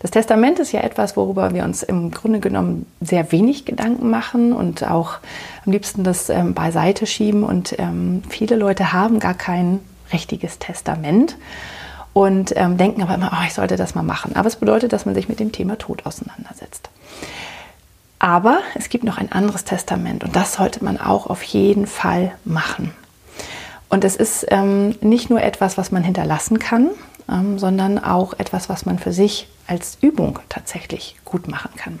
Das Testament ist ja etwas, worüber wir uns im Grunde genommen sehr wenig Gedanken machen und auch am liebsten das ähm, beiseite schieben. Und ähm, viele Leute haben gar kein richtiges Testament und ähm, denken aber immer, oh, ich sollte das mal machen. Aber es bedeutet, dass man sich mit dem Thema Tod auseinandersetzt. Aber es gibt noch ein anderes Testament und das sollte man auch auf jeden Fall machen. Und es ist ähm, nicht nur etwas, was man hinterlassen kann, ähm, sondern auch etwas, was man für sich als Übung tatsächlich gut machen kann.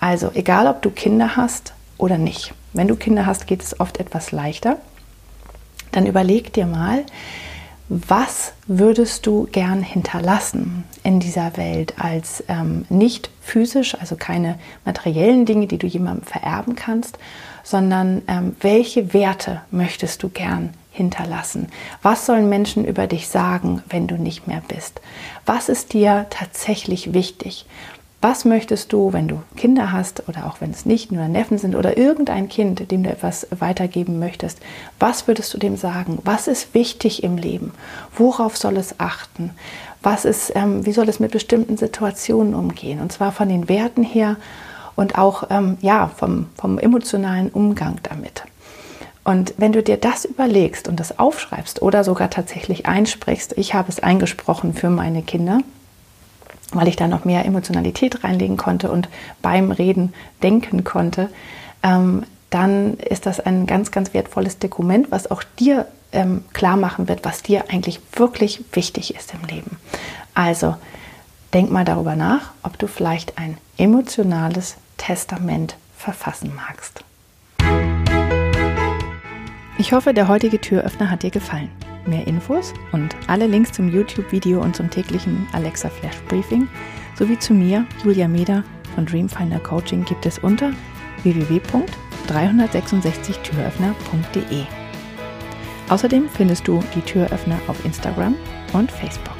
Also egal, ob du Kinder hast oder nicht. Wenn du Kinder hast, geht es oft etwas leichter. Dann überleg dir mal, was würdest du gern hinterlassen in dieser Welt als ähm, nicht physisch, also keine materiellen Dinge, die du jemandem vererben kannst, sondern ähm, welche Werte möchtest du gern hinterlassen? Was sollen Menschen über dich sagen, wenn du nicht mehr bist? Was ist dir tatsächlich wichtig? Was möchtest du, wenn du Kinder hast oder auch wenn es nicht nur Neffen sind oder irgendein Kind, dem du etwas weitergeben möchtest, was würdest du dem sagen? Was ist wichtig im Leben? Worauf soll es achten? Was ist, ähm, wie soll es mit bestimmten Situationen umgehen? Und zwar von den Werten her und auch ähm, ja, vom, vom emotionalen Umgang damit. Und wenn du dir das überlegst und das aufschreibst oder sogar tatsächlich einsprichst, ich habe es eingesprochen für meine Kinder, weil ich da noch mehr Emotionalität reinlegen konnte und beim Reden denken konnte, ähm, dann ist das ein ganz, ganz wertvolles Dokument, was auch dir ähm, klar machen wird, was dir eigentlich wirklich wichtig ist im Leben. Also denk mal darüber nach, ob du vielleicht ein emotionales Testament verfassen magst. Ich hoffe, der heutige Türöffner hat dir gefallen. Mehr Infos und alle Links zum YouTube-Video und zum täglichen Alexa Flash Briefing sowie zu mir, Julia Meder von Dreamfinder Coaching gibt es unter www.366türöffner.de. Außerdem findest du die Türöffner auf Instagram und Facebook.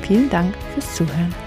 Vielen Dank fürs Zuhören.